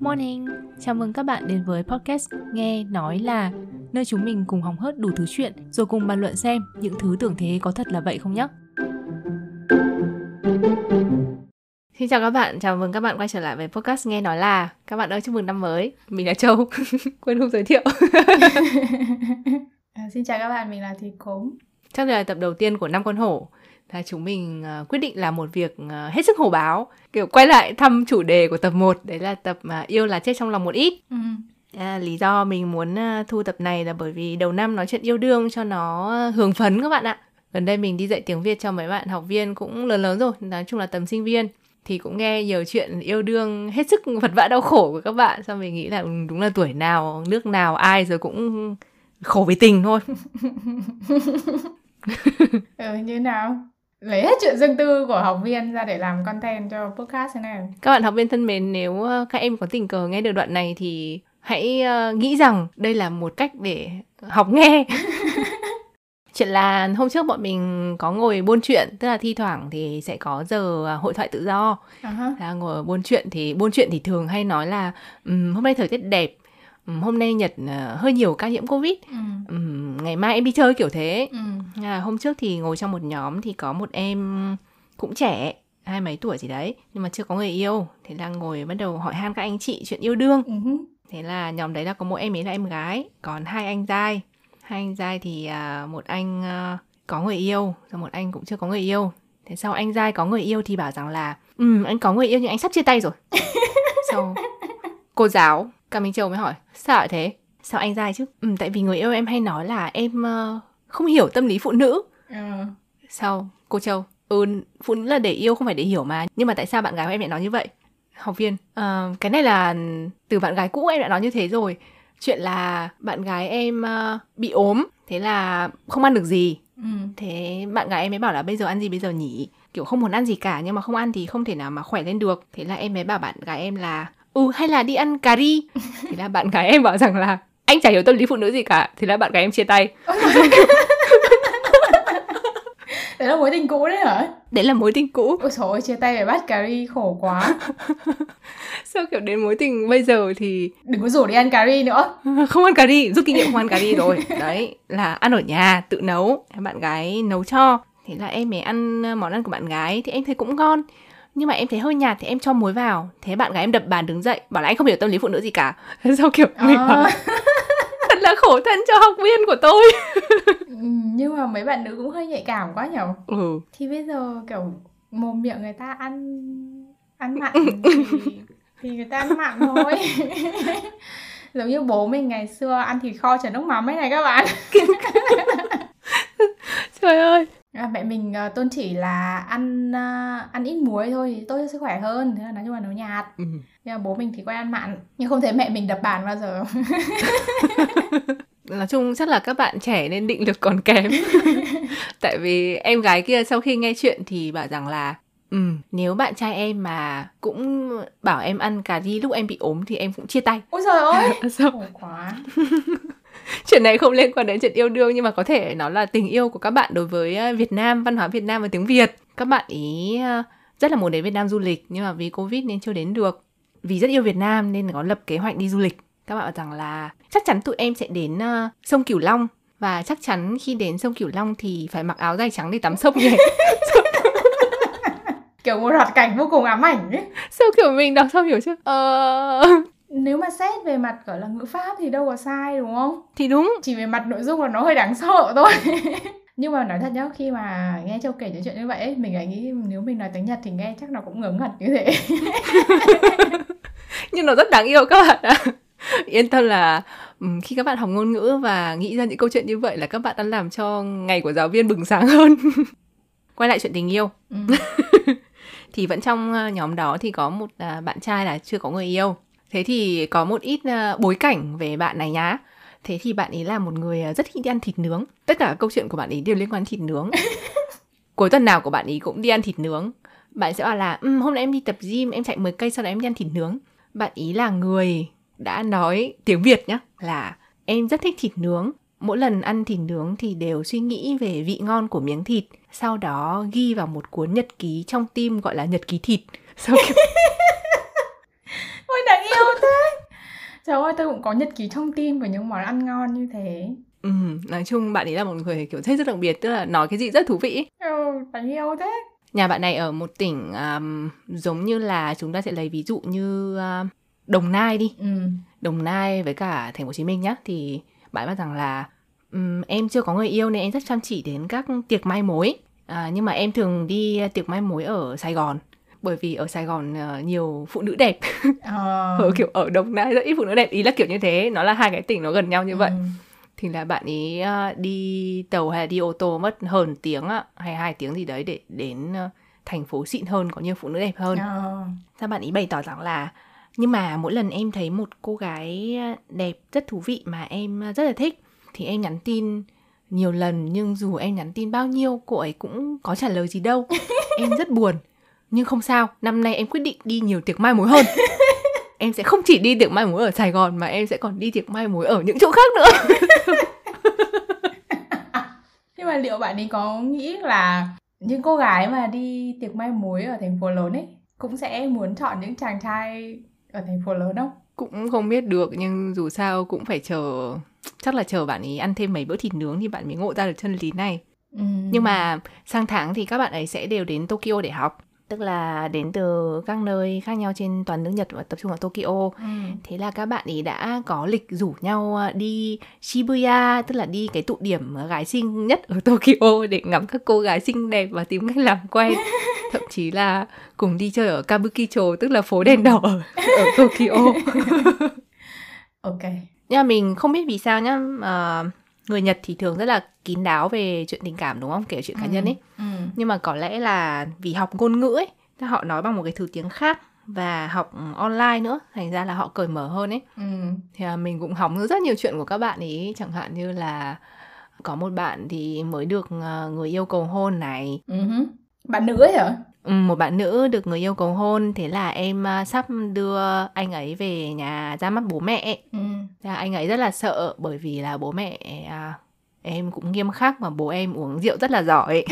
Morning, chào mừng các bạn đến với podcast Nghe Nói Là Nơi chúng mình cùng hóng hớt đủ thứ chuyện Rồi cùng bàn luận xem những thứ tưởng thế có thật là vậy không nhé Xin chào các bạn, chào mừng các bạn quay trở lại với podcast Nghe Nói Là. Các bạn ơi, chúc mừng năm mới. Mình là Châu, quên không giới thiệu. À, Xin chào các bạn, mình là Thùy Cốm. Chắc là tập đầu tiên của năm con hổ là chúng mình uh, quyết định làm một việc uh, hết sức hổ báo. Kiểu quay lại thăm chủ đề của tập 1 đấy là tập uh, yêu là chết trong lòng một ít. Ừ. à, lý do mình muốn uh, thu tập này là bởi vì đầu năm nói chuyện yêu đương cho nó hưởng phấn các bạn ạ. Gần đây mình đi dạy tiếng việt cho mấy bạn học viên cũng lớn lớn rồi nói chung là tầm sinh viên. Thì cũng nghe nhiều chuyện yêu đương hết sức vật vã đau khổ của các bạn xong mình nghĩ là ừ, đúng là tuổi nào nước nào ai rồi cũng khổ với tình thôi. Ừ, như nào lấy hết chuyện riêng tư của học viên ra để làm content cho podcast thế này các bạn học viên thân mến nếu ờ, các em có tình cờ nghe được đoạn này thì hãy uh, nghĩ rằng đây là một cách để học nghe chuyện là hôm trước bọn mình có ngồi buôn chuyện tức là thi thoảng thì sẽ có giờ ờ, hội thoại tự do uh-huh. là ngồi buôn chuyện thì buôn chuyện thì thường hay nói là um, hôm nay thời tiết đẹp hôm nay Nhật uh, hơi nhiều ca nhiễm Covid, um, ngày mai em đi chơi kiểu thế. Ừ. À, hôm trước thì ngồi trong một nhóm thì có một em cũng trẻ, hai mấy tuổi gì đấy, nhưng mà chưa có người yêu. Thế là ngồi bắt đầu hỏi han các anh chị chuyện yêu đương. Ừ. Thế là nhóm đấy là có một em ấy là em gái, còn hai anh trai. Hai anh trai thì uh, một anh uh, có người yêu, rồi một anh cũng chưa có người yêu. Thế sau anh trai có người yêu thì bảo rằng là ừ anh có người yêu nhưng anh sắp chia tay rồi. sau cô giáo Cả Minh Châu mới hỏi, sao lại thế? Sao anh dai chứ? Ừ, tại vì người yêu em hay nói là em uh, không hiểu tâm lý phụ nữ. Ừ. Sao? Cô Châu, ừ, phụ nữ là để yêu không phải để hiểu mà. Nhưng mà tại sao bạn gái của em lại nói như vậy? Học viên, uh, cái này là từ bạn gái cũ em đã nói như thế rồi. Chuyện là bạn gái em uh, bị ốm, thế là không ăn được gì. Ừ. Thế bạn gái em mới bảo là bây giờ ăn gì bây giờ nhỉ? Kiểu không muốn ăn gì cả nhưng mà không ăn thì không thể nào mà khỏe lên được. Thế là em mới bảo bạn gái em là ừ hay là đi ăn cà ri thì là bạn gái em bảo rằng là anh chả hiểu tâm lý phụ nữ gì cả thì là bạn gái em chia tay. Đấy là mối tình cũ đấy hả? Đấy là mối tình cũ. Ôi trời ơi chia tay phải bắt cà ri khổ quá. Sao kiểu đến mối tình bây giờ thì đừng có rủ đi ăn cà ri nữa. Không ăn cà ri rút kinh nghiệm không ăn cà ri rồi. Đấy là ăn ở nhà tự nấu bạn gái nấu cho. Thế là em mới ăn món ăn của bạn gái thì em thấy cũng ngon nhưng mà em thấy hơi nhạt thì em cho muối vào. Thế bạn gái em đập bàn đứng dậy bảo là anh không hiểu tâm lý phụ nữ gì cả. Sao kiểu à. mình bảo, thật là khổ thân cho học viên của tôi. Ừ, nhưng mà mấy bạn nữ cũng hơi nhạy cảm quá nhở? Ừ. thì bây giờ kiểu mồm miệng người ta ăn ăn mặn thì, thì người ta ăn mặn thôi. Giống như bố mình ngày xưa ăn thịt kho chả nước mắm ấy này các bạn. Trời ơi À, mẹ mình uh, tôn chỉ là ăn uh, ăn ít muối thôi thì tốt cho sức khỏe hơn thế là nói chung là nấu nhạt. Ừ. nhưng mà bố mình thì quen ăn mặn nhưng không thấy mẹ mình đập bàn bao giờ. Nói chung chắc là các bạn trẻ nên định lực còn kém. Tại vì em gái kia sau khi nghe chuyện thì bảo rằng là ừ nếu bạn trai em mà cũng bảo em ăn cà ri lúc em bị ốm thì em cũng chia tay. Ôi trời ơi! Sao quá chuyện này không liên quan đến chuyện yêu đương nhưng mà có thể nó là tình yêu của các bạn đối với ờ, Việt Nam, văn hóa Việt Nam và tiếng Việt. Các bạn ý ờ, rất là muốn đến Việt Nam du lịch nhưng mà vì Covid nên chưa đến được. Vì rất yêu Việt Nam nên có lập kế hoạch đi du lịch. Các bạn bảo rằng là chắc chắn tụi em sẽ đến uh, sông Cửu Long và chắc chắn khi đến sông Cửu Long thì phải mặc áo dài trắng để tắm sông nhỉ. kiểu một hoạt cảnh vô cùng ám ảnh ấy. Sao kiểu mình đọc xong hiểu chứ? Ờ nếu mà xét về mặt gọi là ngữ pháp thì đâu có sai đúng không? Thì đúng. Chỉ về mặt nội dung là nó hơi đáng sợ thôi. Nhưng mà nói thật nhá khi mà nghe châu kể những chuyện như vậy mình lại nghĩ nếu mình nói tiếng nhật thì nghe chắc nó cũng ngớ ngẩn như thế. Nhưng nó rất đáng yêu các bạn ạ. Yên tâm là khi các bạn học ngôn ngữ và nghĩ ra những câu chuyện như vậy là các bạn đang làm cho ngày của giáo viên bừng sáng hơn. Quay lại chuyện tình yêu. Ừ. thì vẫn trong ờ, nhóm đó thì có một à, bạn trai là chưa có người yêu Thế thì có một ít uh, bối cảnh về bạn này nhá. Thế thì bạn ấy là một người ờ, rất thích đi ăn thịt nướng. Tất cả câu chuyện của bạn ấy đều liên quan đến thịt nướng. Cuối tuần nào của bạn ấy cũng đi ăn thịt nướng. Bạn sẽ bảo là um, hôm nay em đi tập gym, em chạy 10 cây sau đó em đi ăn thịt nướng. Bạn ý là người đã nói tiếng Việt nhá là em rất thích thịt nướng. Mỗi lần ăn thịt nướng thì đều suy nghĩ về vị ngon của miếng thịt, sau đó ghi vào một cuốn nhật ký trong tim gọi là nhật ký thịt. Sau khi yêu thế. trời ơi tôi cũng có nhật ký thông tin về những món ăn ngon như thế. Ừ, nói chung bạn ấy là một người kiểu thích rất đặc biệt tức là nói cái gì rất thú vị. Ừ đáng yêu thế. Nhà bạn này ở một tỉnh um, giống như là chúng ta sẽ lấy ví dụ như uh, đồng nai đi. Ừ. đồng nai với cả thành phố hồ chí minh nhá thì bạn nói rằng là um, em chưa có người yêu nên em rất chăm chỉ đến các tiệc mai mối. À, nhưng mà em thường đi tiệc mai mối ở sài gòn bởi vì ở Sài Gòn uh, nhiều phụ nữ đẹp ờ. ở kiểu ở Đồng Nai rất ít phụ nữ đẹp ý là kiểu như thế nó là hai cái tỉnh nó gần nhau như ừ. vậy thì là bạn ấy uh, đi tàu hay là đi ô tô mất hơn tiếng uh, hay hai tiếng gì đấy để đến uh, thành phố xịn hơn có nhiều phụ nữ đẹp hơn ờ. sao bạn ấy bày tỏ rằng là nhưng mà mỗi lần em thấy một cô gái đẹp rất thú vị mà em rất là thích thì em nhắn tin nhiều lần nhưng dù em nhắn tin bao nhiêu cô ấy cũng có trả lời gì đâu em rất buồn nhưng không sao năm nay em quyết định đi nhiều tiệc mai mối hơn. Em sẽ không chỉ đi tiệc mai mối ở sài gòn mà em sẽ còn đi tiệc mai mối ở những chỗ khác nữa. Nhưng mà liệu bạn ấy có nghĩ là những cô gái mà đi tiệc mai mối ở thành phố lớn ấy cũng sẽ muốn chọn những chàng trai ở thành phố lớn không? Cũng không biết được nhưng dù sao cũng phải chờ chắc là chờ bạn ấy ăn thêm mấy bữa thịt nướng thì bạn mới ngộ ra được chân lý này. Ừ. nhưng mà sang tháng thì các bạn ấy sẽ đều đến Tokyo để học tức là đến từ các nơi khác nhau trên toàn nước Nhật và tập trung ở Tokyo. Ừ. Thế là các bạn ấy đã có lịch rủ nhau à, đi Shibuya, tức là đi cái tụ điểm gái xinh nhất ở Tokyo để ngắm các cô gái xinh đẹp và tìm cách làm quen. Thậm chí là cùng đi chơi ở Kabukicho, tức là phố đèn đỏ ở, ở Tokyo. ok. Nhưng mà mình không biết vì sao nhá, uh, người Nhật thì thường rất là kín đáo về chuyện tình cảm đúng không kể chuyện cá ừ. nhân ấy ừ. nhưng mà có lẽ là vì học ngôn ngữ ấy họ nói bằng một cái thứ tiếng khác và học online nữa thành ra là họ cởi mở hơn ấy ừ. thì là mình cũng học rất nhiều chuyện của các bạn ấy chẳng hạn như là có một bạn thì mới được ờ, người yêu cầu hôn này ừ. bạn nữ ấy hả Ừ, một bạn nữ được người yêu cầu hôn thế là em uh, sắp đưa anh ấy về nhà ra mắt bố mẹ ừ. Thế là anh ấy rất là sợ bởi vì là bố mẹ uh, em cũng nghiêm khắc mà bố em uống rượu rất là giỏi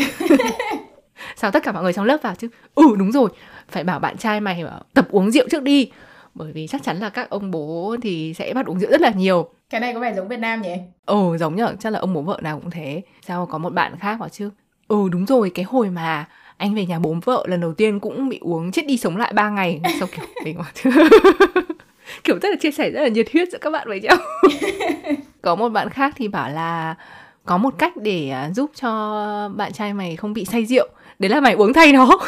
sao tất cả mọi người trong lớp vào chứ ừ đúng rồi phải bảo bạn trai mày tập uống rượu trước đi bởi vì chắc chắn là các ông bố thì sẽ bắt uống rượu rất là nhiều cái này có vẻ giống Việt Nam nhỉ? Ừ giống nhở, chắc là ông bố vợ nào cũng thế. Sao có một bạn khác bảo chứ? Ừ đúng rồi, cái hồi mà anh về nhà bố vợ lần đầu tiên cũng bị uống chết đi sống lại 3 ngày sau kiểu mình kiểu rất là chia sẻ rất là nhiệt huyết giữa các bạn với nhau. Có một bạn khác thì bảo là có một cách để à, giúp cho bạn trai mày không bị say rượu. Đấy là mày uống thay nó.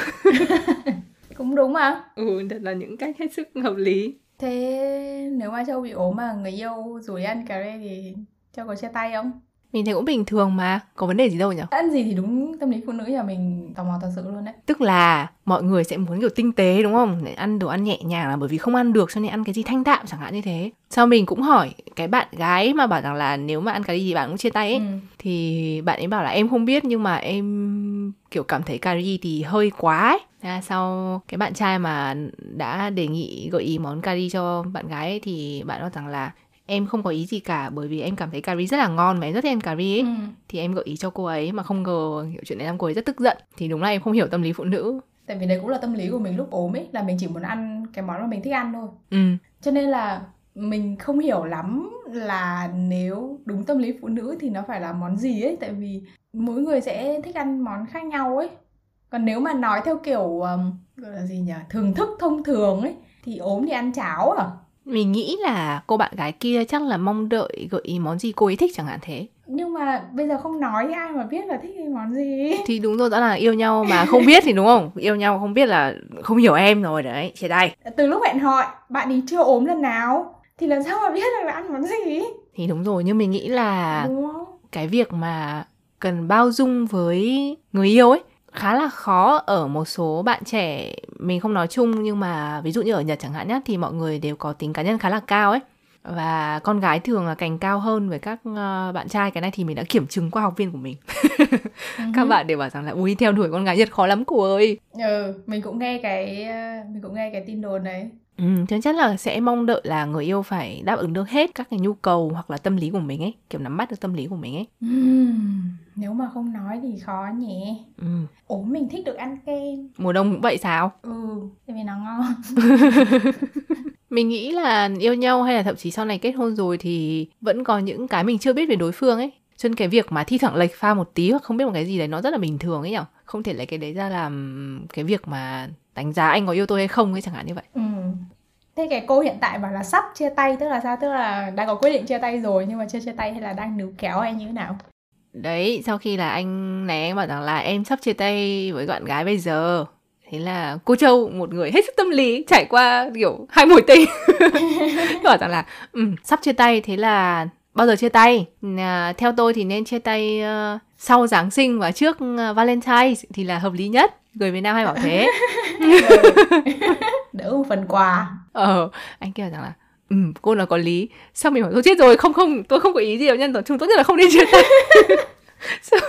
Cũng đúng mà. Ừ thật là những cách hết sức hợp lý. Thế nếu mà châu bị ốm mà người yêu rủ ăn cà rê thì châu có chia tay không mình thấy cũng bình thường mà có vấn đề gì đâu nhỉ? Ăn gì thì đúng tâm lý phụ nữ nhà mình tò mò thật sự luôn đấy. Tức là mọi người sẽ muốn kiểu tinh tế đúng không? Để ăn đồ ăn nhẹ nhàng là bởi vì không ăn được cho nên ăn cái gì thanh đạm chẳng hạn như thế. Sau mình cũng hỏi cái bạn gái mà bảo rằng là nếu mà ăn cái gì bạn cũng chia tay ấy ừ. thì bạn ấy bảo là em không biết nhưng mà em kiểu cảm thấy cà ri thì hơi quá ấy. Thế sau cái bạn trai mà đã đề nghị gợi ý món cà ri cho bạn gái ấy, thì bạn nói rằng là em không có ý gì cả bởi vì em cảm thấy cà ri rất là ngon mà em rất thích ăn cà ri ấy. Ừ. thì em gợi ý cho cô ấy mà không ngờ hiểu chuyện này làm cô ấy rất tức giận. Thì đúng là em không hiểu tâm lý phụ nữ. Tại vì đấy cũng là tâm lý của mình lúc ốm ấy là mình chỉ muốn ăn cái món mà mình thích ăn thôi. Ừ. cho nên là mình không hiểu lắm là nếu đúng tâm lý phụ nữ thì nó phải là món gì ấy. Tại vì mỗi người sẽ thích ăn món khác nhau ấy. Còn nếu mà nói theo kiểu um, gọi là gì nhỉ? Thưởng thức thông thường ấy thì ốm thì ăn cháo à mình nghĩ là cô bạn gái kia chắc là mong đợi gợi ý món gì cô ấy thích chẳng hạn thế. Nhưng mà bây giờ không nói ai mà biết là thích cái món gì? Thì đúng rồi rõ là yêu nhau mà không biết thì đúng không? Yêu nhau không biết là không hiểu em rồi đấy chia tay. Từ lúc hẹn hò bạn ấy chưa ốm lần nào thì làm sao mà biết được là ăn món gì? Thì đúng rồi nhưng mình nghĩ là cái việc mà cần bao dung với người yêu ấy khá là khó ở một số bạn trẻ mình không nói chung nhưng mà ví dụ như ở Nhật chẳng hạn nhé thì mọi người đều có tính cá nhân khá là cao ấy. Và con gái thường là cành cao hơn với các uh, bạn trai. Cái này thì mình đã kiểm chứng qua học viên của mình. Các ừ. bạn đều bảo rằng là ui theo đuổi con gái Nhật khó lắm cô ơi. Ừ mình cũng nghe cái ờ, mình cũng nghe cái tin đồn đấy Ừ, chắc chắn là sẽ mong đợi là người yêu phải đáp ứng được hết các cái nhu cầu hoặc là tâm lý của mình ấy, kiểu nắm bắt được tâm lý của mình ấy. Ừ, nếu mà không nói thì khó nhỉ. Ừ. Ủa mình thích được ăn kem. Mùa đông cũng vậy sao? Ừ, tại vì nó ngon. mình nghĩ là yêu nhau hay là thậm chí sau này kết hôn rồi thì vẫn có những cái mình chưa biết về đối phương ấy cho nên cái việc mà thi thoảng lệch pha một tí hoặc không biết một cái gì đấy nó rất là bình thường ấy nhở không thể lấy cái đấy ra làm cái việc mà đánh giá anh có yêu tôi hay không ấy chẳng hạn như vậy. Ừ. thế cái cô hiện tại bảo là sắp chia tay tức là sao? Tức là đang có quyết định chia tay rồi nhưng mà chưa chia tay hay là đang níu kéo hay như thế nào? Đấy sau khi là anh này anh bảo rằng là em sắp chia tay với bạn gái bây giờ. Thế là cô châu một người hết sức tâm lý trải qua kiểu hai mối tình bảo rằng là um, sắp chia tay thế là bao giờ chia tay? À, theo tôi thì nên chia tay uh, sau giáng sinh và trước uh, valentine thì là hợp lý nhất người việt nam hay bảo thế. Đỡ một phần quà. Ờ anh kêu rằng là ừ cô là có lý. Sao mình bảo tôi chết rồi không không tôi không có ý gì đâu nhân chúng tốt nhất là không nên chia tay.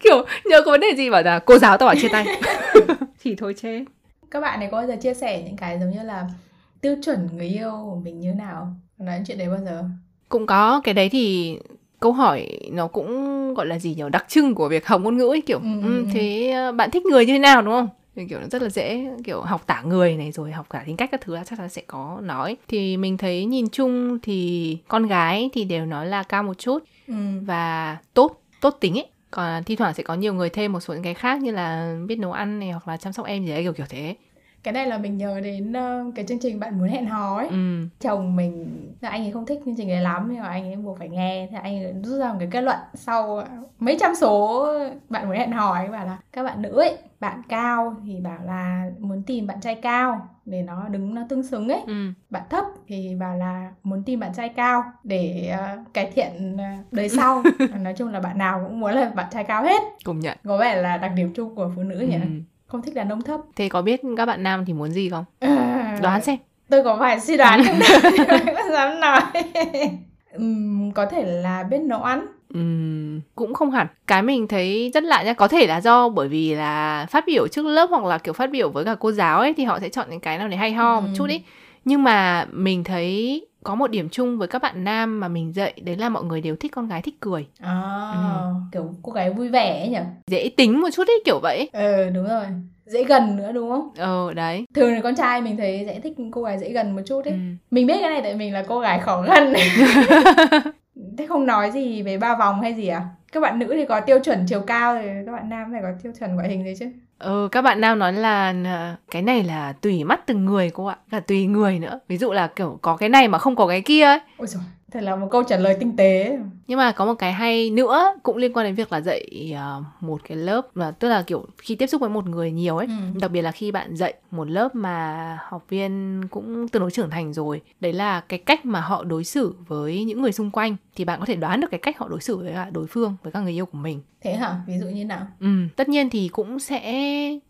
Kiểu nhớ có vấn đề gì bảo là cô giáo tao bảo chia tay. Thì thôi chết các bạn này có bao giờ chia sẻ những cái giống như là tiêu chuẩn người yêu của mình như nào? Nói chuyện đấy bao giờ? Cũng có cái đấy thì câu hỏi nó cũng gọi là gì nhỉ đặc trưng của việc học ngôn ngữ ấy kiểu ừ, ừ, thế ờ, bạn thích người như thế nào đúng không? Kiểu nó rất là dễ kiểu học tả người này rồi học cả tính cách các thứ là chắc là sẽ có nói. Thì mình thấy nhìn chung thì con gái thì đều nói là cao một chút ừ. và tốt tốt tính ấy. Còn thi thoảng sẽ có nhiều người thêm một số những cái khác như là biết nấu ăn này hoặc là chăm sóc em gì đấy kiểu kiểu thế cái này là mình nhớ đến uh, cái chương trình bạn muốn hẹn hò ấy. Ừ. chồng mình anh ấy không thích chương trình đấy lắm nhưng mà anh ấy buộc phải nghe. Thì anh ấy rút ra một cái kết luận sau mấy trăm số bạn muốn hẹn hò ấy bảo là các bạn nữ ấy bạn cao thì bảo là muốn tìm bạn trai cao để nó đứng nó tương xứng ấy. Ừ. bạn thấp thì bảo là muốn tìm bạn trai cao để uh, cải thiện uh, đời sau. Nói chung là bạn nào cũng muốn là bạn trai cao hết. Công nhận. Có vẻ là đặc điểm chung của phụ nữ nhỉ? Ừ không thích đàn ông thấp. Thế có biết các bạn nam thì muốn gì không? À, đoán xem. tôi có phải suy đoán. Không không dám nói. Uhm, có thể là biết nấu ăn. Uhm, cũng không hẳn. Cái mình thấy rất lạ nha có thể là do bởi vì là phát biểu trước lớp hoặc là kiểu phát biểu với cả cô giáo ấy thì họ sẽ chọn những cái nào để hay ho uhm. một chút ấy nhưng mà mình thấy có một điểm chung với các bạn nam mà mình dạy đấy là mọi người đều thích con gái thích cười. À, ừ. kiểu cô gái vui vẻ ấy nhỉ? Dễ tính một chút ấy kiểu vậy. Ừ đúng rồi. Dễ gần nữa đúng không? Ờ đấy. Thường là con trai mình thấy sẽ thích cô gái dễ gần một chút ấy. Ừ. mình biết cái này tại mình là cô gái khó gần. Thế không nói gì về ba vòng hay gì à? Các bạn nữ thì có tiêu chuẩn chiều cao thì các bạn nam phải có tiêu chuẩn ngoại hình gì chứ Ừ, các bạn nam nói là ờ, cái này là tùy mắt từng người cô ạ, cả tùy người nữa. Ví dụ là kiểu có cái này mà không có cái kia ấy. Ôi dồi, thật là một câu trả lời tinh tế. Nhưng mà có một cái hay nữa cũng liên quan đến việc là dạy uh, một cái lớp là tức là kiểu khi tiếp xúc với một người nhiều ấy, ừ. đặc biệt là khi bạn dạy một lớp mà học viên cũng tương đối trưởng thành rồi, đấy là cái cách mà họ đối xử với những người xung quanh thì bạn có thể đoán được cái cách họ đối xử với đối phương, với các người yêu của mình thế hả ví dụ như nào ừ tất nhiên thì cũng sẽ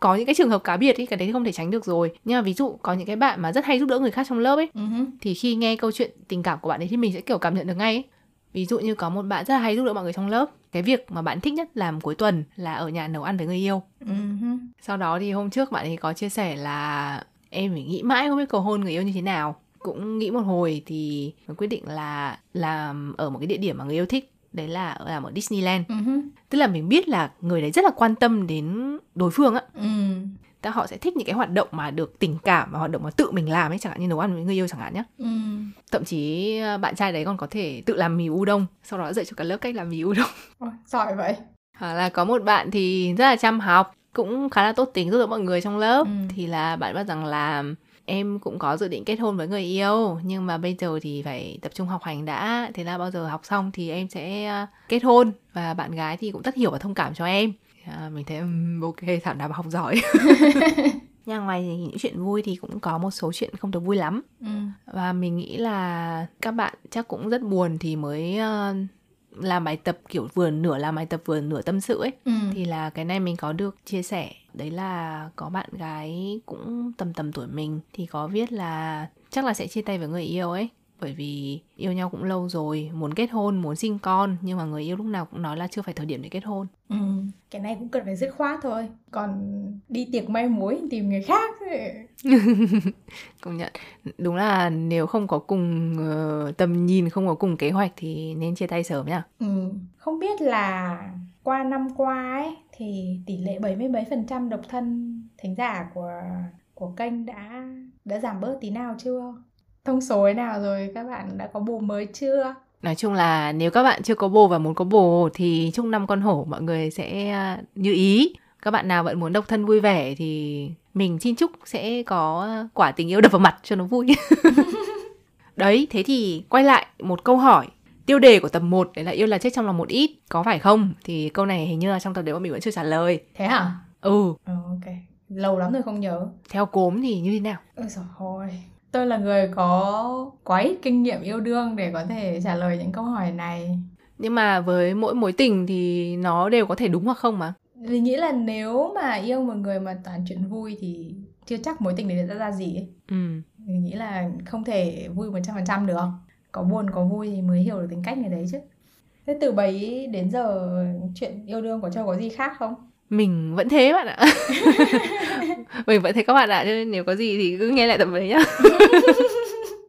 có những cái trường hợp cá biệt ấy cái đấy không thể tránh được rồi nhưng mà ví dụ có những cái bạn mà rất hay giúp đỡ người khác trong lớp ấy uh-huh. thì khi nghe câu chuyện tình cảm của bạn ấy thì mình sẽ kiểu cảm nhận được ngay ấy. ví dụ như có một bạn rất là hay giúp đỡ mọi người trong lớp cái việc mà bạn thích nhất làm cuối tuần là ở nhà nấu ăn với người yêu uh-huh. sau đó thì hôm trước bạn ấy có chia sẻ là em phải nghĩ mãi không biết cầu hôn người yêu như thế nào cũng nghĩ một hồi thì quyết định là làm ở một cái địa điểm mà người yêu thích đấy là làm ở Disneyland uh-huh. tức là mình biết là người đấy rất là quan tâm đến đối phương á uh-huh. ta họ sẽ thích những cái hoạt động mà được tình cảm và hoạt động mà tự mình làm ấy chẳng hạn như nấu ăn với người yêu chẳng hạn nhé uh-huh. thậm chí ờ, bạn trai đấy còn có thể tự làm mì udon sau đó dạy cho cả lớp cách làm mì udon Ôi, giỏi vậy hoặc là có một bạn thì rất là chăm học cũng khá là tốt tính giúp đỡ mọi người trong lớp ừ. thì là bạn bắt rằng là em cũng có dự định kết hôn với người yêu nhưng mà bây giờ thì phải tập trung học hành đã. Thế là bao giờ học xong thì em sẽ ờ, kết hôn. Và bạn gái thì cũng rất hiểu và thông cảm cho em. À, mình thấy um, ok thảo nào học giỏi. Nhưng ngoài những chuyện vui thì cũng có một số chuyện không được vui lắm. Ừ. và mình nghĩ là các bạn chắc cũng rất buồn thì mới uh, làm bài tập kiểu vừa nửa làm bài tập vừa nửa tâm sự ấy ừ. thì là cái này mình có được chia sẻ đấy là có bạn gái cũng tầm tầm tuổi mình thì có viết là chắc là sẽ chia tay với người yêu ấy bởi vì yêu nhau cũng lâu rồi muốn kết hôn muốn sinh con nhưng mà người yêu lúc nào cũng nói là chưa phải thời điểm để kết hôn. Ừ, cái này cũng cần phải dứt khoát thôi. Còn đi tiệc may mối tìm người khác công nhận. Đúng là nếu không có cùng uh, tầm nhìn không có cùng kế hoạch thì nên chia tay sớm nhá ừ, không biết là qua năm qua ấy thì tỷ lệ bảy mươi mấy phần trăm độc thân thính giả của của kênh đã đã giảm bớt tí nào chưa thông số nào rồi các bạn đã có bồ mới chưa? Nói chung là nếu các bạn chưa có bồ và muốn có bồ thì chúc năm con hổ mọi người sẽ à, như ý. Các bạn nào vẫn muốn độc thân vui vẻ thì mình xin chúc sẽ có quả tình yêu đập vào mặt cho nó vui. Đấy thế thì quay lại một câu hỏi. Tiêu đề của tập 1 đấy là yêu là chết trong lòng một ít có phải không? Thì câu này hình như là trong tập đấy bọn mình vẫn chưa trả lời. Thế hả? Ừ. Ừ ok. Lâu lắm rồi không nhớ. Theo cốm thì như thế nào? Ôi trời ơi tôi là người có quá ít kinh nghiệm yêu đương để có thể trả lời những câu hỏi này nhưng mà với mỗi mối tình thì nó đều có thể đúng hoặc không mà vì nghĩ là nếu mà yêu một người mà toàn chuyện vui thì chưa chắc mối tình đấy đã ra gì ấy. Ừ. Mình nghĩ là không thể vui 100% được. Có buồn có vui thì mới hiểu được tính cách người đấy chứ. Thế từ bấy đến giờ chuyện yêu đương của Châu có gì khác không? Mình vẫn thế bạn ạ. mình vẫn thế các bạn ạ, cho nên nếu có gì thì cứ nghe lại tập đấy nhá.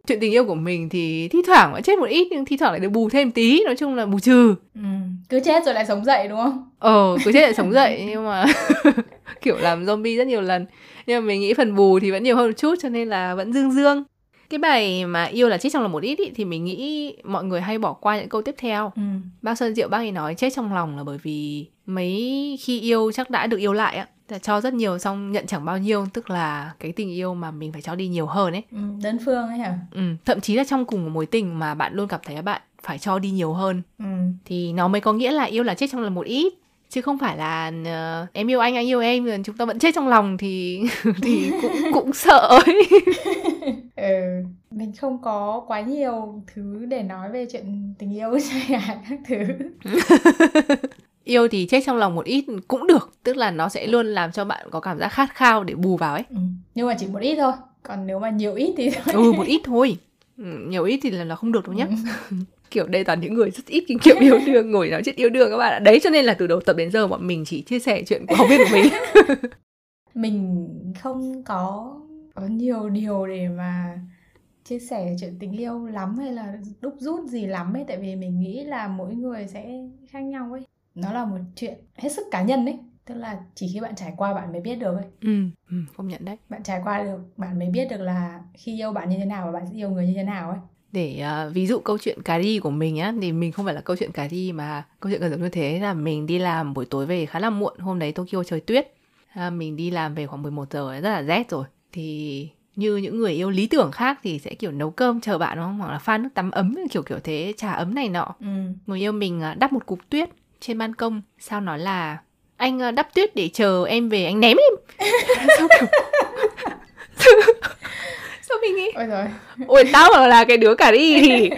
chuyện tình yêu của mình thì thi thoảng vẫn chết một ít nhưng thi thoảng lại được bù thêm tí nói chung là bù trừ ừ. cứ chết rồi lại sống dậy đúng không ờ cứ chết lại sống dậy nhưng mà kiểu làm zombie rất nhiều lần nhưng mà mình nghĩ phần bù thì vẫn nhiều hơn một chút cho nên là vẫn dương dương cái bài mà yêu là chết trong lòng một ít ý, thì mình nghĩ mọi người hay bỏ qua những câu tiếp theo ừ. bác sơn diệu bác ấy nói chết trong lòng là bởi vì mấy khi yêu chắc đã được yêu lại á cho rất nhiều xong nhận chẳng bao nhiêu tức là cái tình yêu mà mình phải cho đi nhiều hơn ấy. Ừ, đơn phương ấy hả? Ừ, thậm chí là trong cùng một mối tình mà bạn luôn cảm thấy bạn phải cho đi nhiều hơn. Ừ. thì nó mới có nghĩa là yêu là chết trong lòng một ít chứ không phải là uh, em yêu anh anh yêu em rồi chúng ta vẫn chết trong lòng thì thì cũng cũng sợ ấy. Ừ, mình không có quá nhiều thứ để nói về chuyện tình yêu hay các thứ yêu thì chết trong lòng một ít cũng được tức là nó sẽ luôn làm cho bạn có cảm giác khát khao để bù vào ấy. Ừ. nhưng mà chỉ một ít thôi còn nếu mà nhiều ít thì ừ một ít thôi. Ừ, nhiều ít thì là, là không được đâu nhá. Ừ. kiểu đây toàn những người rất ít kinh nghiệm yêu đương ngồi nói chuyện yêu đương các bạn ạ. Đấy cho nên là từ đầu tập đến giờ bọn mình chỉ chia sẻ chuyện của học viên của mình. Mình không có có nhiều điều để mà chia sẻ chuyện tình yêu lắm hay là đúc rút gì lắm ấy. Tại vì mình nghĩ là mỗi người sẽ khác nhau ấy nó là một chuyện hết sức cá nhân ấy tức là chỉ khi bạn trải qua bạn mới biết được ấy. Ừ, ừ công nhận đấy. Bạn trải qua được bạn mới biết được là khi yêu bạn như thế nào và bạn sẽ yêu người như thế nào ấy. Để uh, ví dụ câu chuyện cà ri của mình á thì mình không phải là câu chuyện cà ri mà câu chuyện gần giống như thế là mình đi làm buổi tối về khá là muộn hôm đấy Tokyo trời tuyết. À, mình đi làm về khoảng 11 giờ rất là rét rồi. Thì như những người yêu lý tưởng khác thì sẽ kiểu nấu cơm chờ bạn đúng không? Hoặc là pha nước tắm ấm kiểu kiểu thế trà ấm này nọ. Ừ. người yêu mình à, đắp một cục tuyết trên ban công sao nói là anh à, đắp tuyết để chờ em về anh ném em. Sao kiểu sao mình nghĩ? Ôi rồi ôi tao mà là cái đứa cả đi. Thì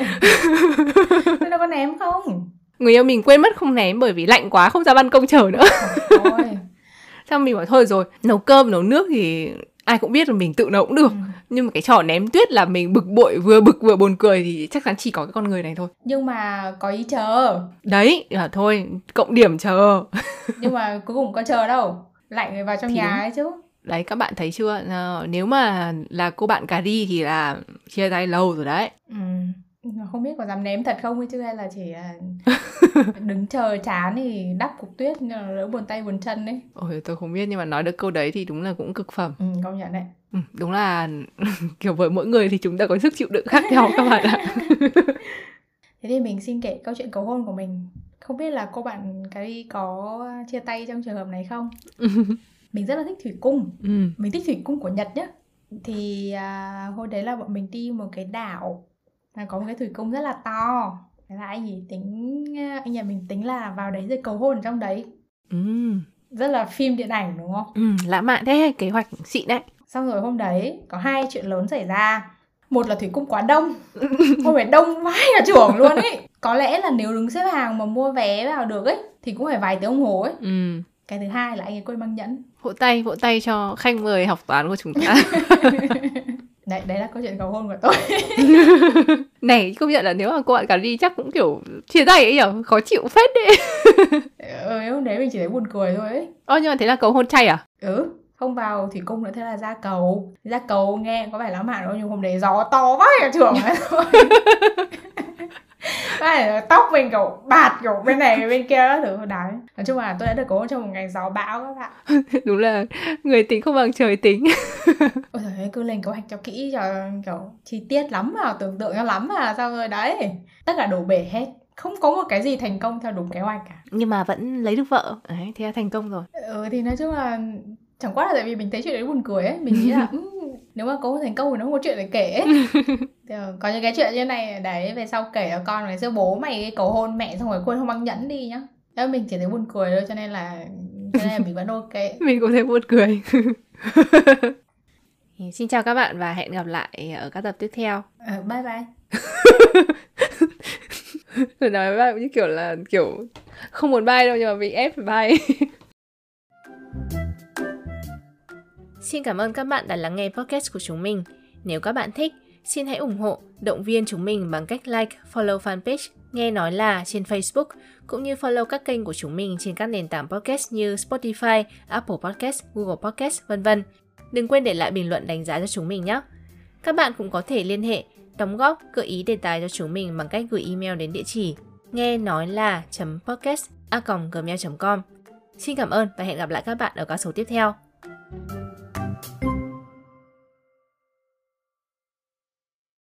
nó có ném không? Người yêu mình quên mất không ném bởi vì lạnh quá không ra ban công chờ nữa. Ôi. xong mình bảo thôi rồi nấu cơm nấu nước thì ai cũng biết là mình tự nấu cũng được. Ừ. nhưng mà cái trò ném tuyết là mình bực bội vừa bực vừa buồn cười thì chắc chắn chỉ có cái con người này thôi. Nhưng mà có ý chờ. Đấy à, thôi cộng điểm chờ. Nhưng mà cuối cùng có chờ đâu. Lại người vào trong thì nhà đúng. ấy chứ. Đấy các bạn thấy chưa? À, nếu mà là cô bạn cà ri thì là chia tay lâu rồi đấy. Ừ không biết có dám ném thật không ấy chứ hay là chỉ là đứng chờ chán thì đắp cục tuyết đỡ buồn tay buồn chân đấy ôi tôi không biết nhưng mà nói được câu đấy thì đúng là cũng cực phẩm. Ừ, công nhận đấy. Ừ, đúng là kiểu với mỗi người thì chúng ta có sức chịu đựng khác nhau các bạn ạ. Thế thì mình xin kể câu chuyện cầu hôn của mình. Không biết là cô bạn cái có chia tay trong trường hợp này không? Mình rất là thích thủy cung. Ừ. mình thích thủy cung của nhật nhá. Thì à, hồi đấy là bọn mình đi một cái đảo là có một cái thủy cung rất là to. Thế là anh ấy tính anh nhà mình tính là vào đấy rồi cầu hôn trong đấy. Ừ. rất là phim điện ảnh đúng không? Ừ, lãng mạn thế kế hoạch xịn đấy. Xong rồi hôm đấy có hai chuyện lớn xảy ra. Một là thủy cung quá đông. Không phải đông vãi cả trưởng luôn ấy. Có lẽ là nếu đứng xếp hàng mà mua vé vào được ấy thì cũng phải vài tiếng đồng hồ ấy. Ừ. cái thứ hai là anh ấy quên mang nhẫn. Vỗ tay vỗ tay cho khách mời học toán của chúng ta đấy đấy là câu chuyện cầu hôn của tôi. Này công nhận là nếu mà cô bạn cả đi chắc cũng kiểu chia tay ấy nhở? Khó chịu phết đấy. Ừ hôm đấy mình chỉ thấy buồn cười thôi ấy. Ơ nhưng mà thế là cầu hôn chay à? Ừ không vào thủy cung nữa thế là ra cầu. Ra cầu nghe có vẻ lãng mạn đâu nhưng hôm đấy gió to quá cả trường ấy thôi tóc mình kiểu bạt kiểu bên này bên kia các thứ. Đấy. Nói chung là tôi đã được cố trong một ngày gió bão các bạn. Đúng là người tính không bằng trời tính. Ôi trời cứ lên kế hoạch cho kỹ cho kiểu chi tiết lắm mà tưởng tượng cho lắm mà sao rồi đấy. Tất cả đổ bể hết. Không có một cái gì thành công theo đúng kế hoạch cả. Nhưng mà vẫn lấy được vợ. Đấy thì là thành công rồi. Ừ thì nói chung là chẳng qua là tại vì mình thấy chuyện đấy buồn cười ấy. Mình nghĩ là um, nếu mà có thành công thì nó không có chuyện để kể ấy. có những cái chuyện như này đấy về sau kể cho con ngày xưa bố mày cầu hôn mẹ xong rồi quên không băng nhẫn đi nhá Thế mình chỉ thấy buồn cười thôi cho nên là cho nên là mình vẫn ok mình cũng thấy buồn cười Xin chào các bạn và hẹn gặp lại ở các tập tiếp theo. À, bye bye. Rồi nói bạn như kiểu là kiểu không muốn bye đâu nhưng mà bị ép phải bye. Xin cảm ơn các bạn đã lắng nghe podcast của chúng mình. Nếu các bạn thích, xin hãy ủng hộ, động viên chúng mình bằng cách like, follow fanpage Nghe Nói Là trên Facebook, cũng như follow các kênh của chúng mình trên các nền tảng podcast như Spotify, Apple Podcast, Google Podcast, vân vân. Đừng quên để lại bình luận đánh giá cho chúng mình nhé. Các bạn cũng có thể liên hệ, đóng góp, gợi ý đề tài cho chúng mình bằng cách gửi email đến địa chỉ nghe nói là podcast a gmail.com. Xin cảm ơn và hẹn gặp lại các bạn ở các số tiếp theo.